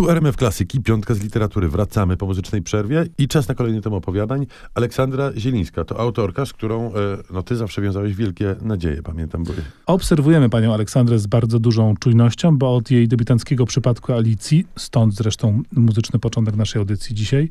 Tu RMF Klasyki, piątka z literatury. Wracamy po muzycznej przerwie i czas na kolejny tom opowiadań. Aleksandra Zielińska to autorka, z którą e, no, ty zawsze wiązałeś wielkie nadzieje, pamiętam. Bo... Obserwujemy panią Aleksandrę z bardzo dużą czujnością, bo od jej debiutanckiego przypadku Alicji, stąd zresztą muzyczny początek naszej audycji dzisiaj,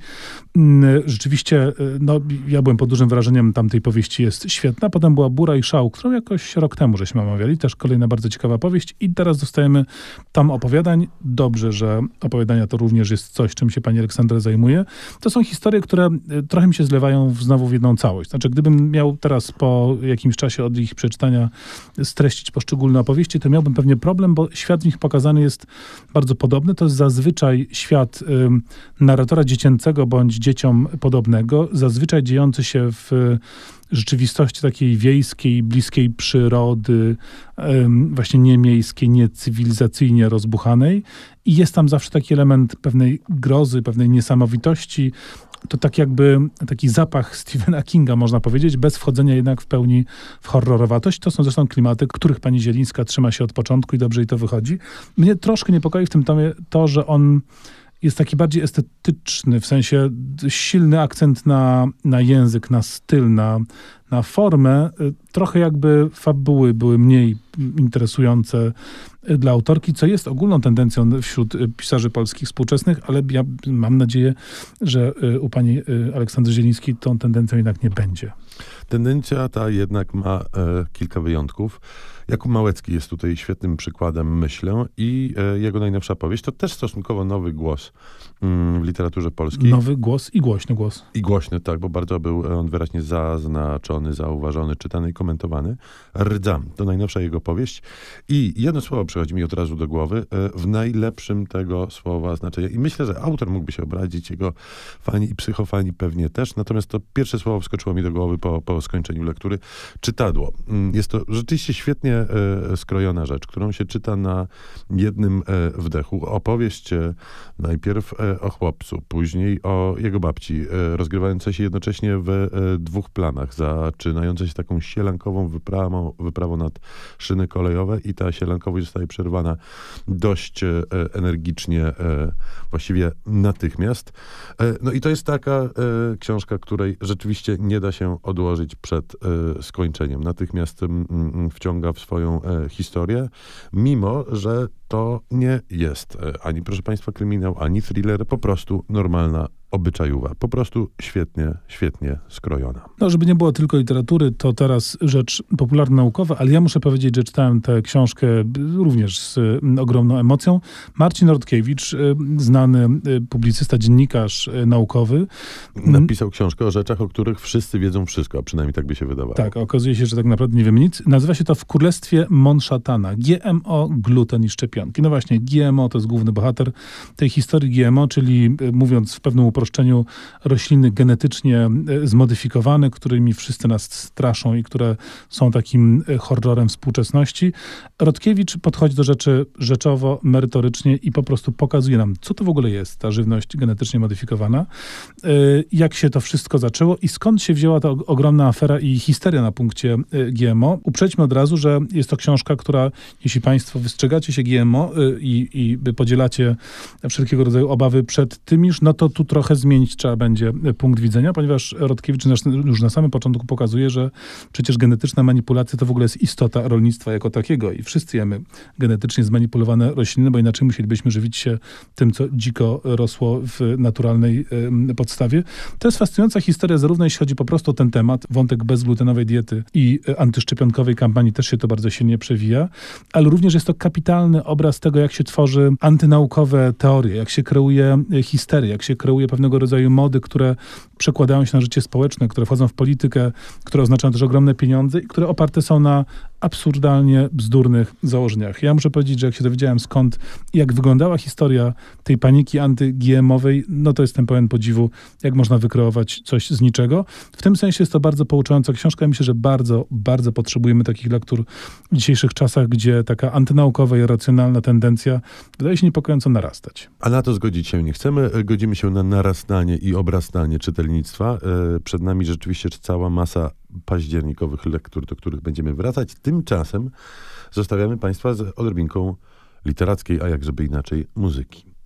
mm, rzeczywiście, e, no, ja byłem pod dużym wrażeniem tamtej powieści, jest świetna. Potem była Bura i Szał, którą jakoś rok temu żeśmy omawiali, też kolejna bardzo ciekawa powieść i teraz dostajemy tam opowiadań. Dobrze, że opowiadania to również jest coś, czym się pani Aleksandra zajmuje. To są historie, które e, trochę mi się zlewają w, znowu w jedną całość. Znaczy, gdybym miał teraz po jakimś czasie od ich przeczytania streścić poszczególne opowieści, to miałbym pewnie problem, bo świat w nich pokazany jest bardzo podobny. To jest zazwyczaj świat y, narratora dziecięcego bądź dzieciom podobnego, zazwyczaj dziejący się w rzeczywistości takiej wiejskiej, bliskiej przyrody, właśnie nie miejskiej, nie cywilizacyjnie rozbuchanej. I jest tam zawsze taki element pewnej grozy, pewnej niesamowitości. To tak jakby taki zapach Stephena Kinga, można powiedzieć, bez wchodzenia jednak w pełni w horrorowatość. To są zresztą klimaty, których pani Zielińska trzyma się od początku i dobrze jej to wychodzi. Mnie troszkę niepokoi w tym tomie to, że on jest taki bardziej estetyczny, w sensie silny akcent na, na język, na styl, na, na formę. Trochę jakby fabuły były mniej interesujące dla autorki, co jest ogólną tendencją wśród pisarzy polskich współczesnych, ale ja mam nadzieję, że u pani Aleksandry Zielińskiej tą tendencją jednak nie będzie. Tendencja ta jednak ma e, kilka wyjątków. Jakub Małecki jest tutaj świetnym przykładem, myślę, i e, jego najnowsza powieść to też stosunkowo nowy głos mm, w literaturze polskiej. Nowy głos i głośny głos. I głośny, tak, bo bardzo był on wyraźnie zaznaczony, zauważony, czytany i komentowany. Rdzam to najnowsza jego powieść. I jedno słowo przychodzi mi od razu do głowy, e, w najlepszym tego słowa znaczenia. I myślę, że autor mógłby się obrazić, jego fani i psychofani pewnie też. Natomiast to pierwsze słowo wskoczyło mi do głowy po, po skończeniu lektury. Czytadło. Mm, jest to rzeczywiście świetnie e, skrojona rzecz, którą się czyta na jednym e, wdechu. Opowieść najpierw o chłopcu, później o jego babci, rozgrywająca się jednocześnie w dwóch planach, zaczynająca się taką sielankową wyprawą, wyprawą nad szyny kolejowe i ta sielankowość zostaje przerwana dość energicznie, właściwie natychmiast. No i to jest taka książka, której rzeczywiście nie da się odłożyć przed skończeniem. Natychmiast wciąga w swoją historię, mimo że to nie jest ani, proszę Państwa, kryminał, ani thriller, po prostu normalna obyczajowa. Po prostu świetnie, świetnie skrojona. No, żeby nie było tylko literatury, to teraz rzecz popularno-naukowa, ale ja muszę powiedzieć, że czytałem tę książkę również z mm, ogromną emocją. Marcin Nordkiewicz, y, znany y, publicysta, dziennikarz y, naukowy. Napisał książkę o rzeczach, o których wszyscy wiedzą wszystko, a przynajmniej tak by się wydawało. Tak, okazuje się, że tak naprawdę nie wiemy nic. Nazywa się to W Królestwie Monszatana. GMO, gluten i szczepionki. No właśnie, GMO to jest główny bohater tej historii GMO, czyli mówiąc w pewnym uproszczeniu rośliny genetycznie e, zmodyfikowane, którymi wszyscy nas straszą i które są takim e, horrorem współczesności. Rodkiewicz podchodzi do rzeczy rzeczowo, merytorycznie i po prostu pokazuje nam, co to w ogóle jest ta żywność genetycznie modyfikowana, e, jak się to wszystko zaczęło i skąd się wzięła ta ogromna afera i histeria na punkcie GMO. Uprzedźmy od razu, że jest to książka, która, jeśli Państwo wystrzegacie się GMO i, i podzielacie wszelkiego rodzaju obawy przed tym, już, no to tu trochę trochę zmienić trzeba będzie punkt widzenia, ponieważ Rodkiewicz już na samym początku pokazuje, że przecież genetyczna manipulacja to w ogóle jest istota rolnictwa jako takiego i wszyscy jemy genetycznie zmanipulowane rośliny, bo inaczej musielibyśmy żywić się tym, co dziko rosło w naturalnej podstawie. To jest fascynująca historia, zarówno jeśli chodzi po prostu o ten temat, wątek bezglutenowej diety i e, antyszczepionkowej kampanii też się to bardzo silnie przewija, ale również jest to kapitalny obraz tego, jak się tworzy antynaukowe teorie, jak się kreuje e, histerię, jak się kreuje pewne pewnego rodzaju mody, które przekładają się na życie społeczne, które wchodzą w politykę, które oznaczają też ogromne pieniądze i które oparte są na absurdalnie bzdurnych założeniach. Ja muszę powiedzieć, że jak się dowiedziałem skąd, jak wyglądała historia tej paniki anty-GMowej, no to jestem pełen podziwu, jak można wykreować coś z niczego. W tym sensie jest to bardzo pouczająca książka. Myślę, że bardzo, bardzo potrzebujemy takich lektur w dzisiejszych czasach, gdzie taka antynaukowa i racjonalna tendencja wydaje się niepokojąco narastać. A na to zgodzić się nie chcemy. Godzimy się na narastanie i obrastanie czytelnictwa. E, przed nami rzeczywiście cała masa październikowych lektur, do których będziemy wracać. Tymczasem zostawiamy Państwa z odrobinką literackiej, a jak żeby inaczej, muzyki.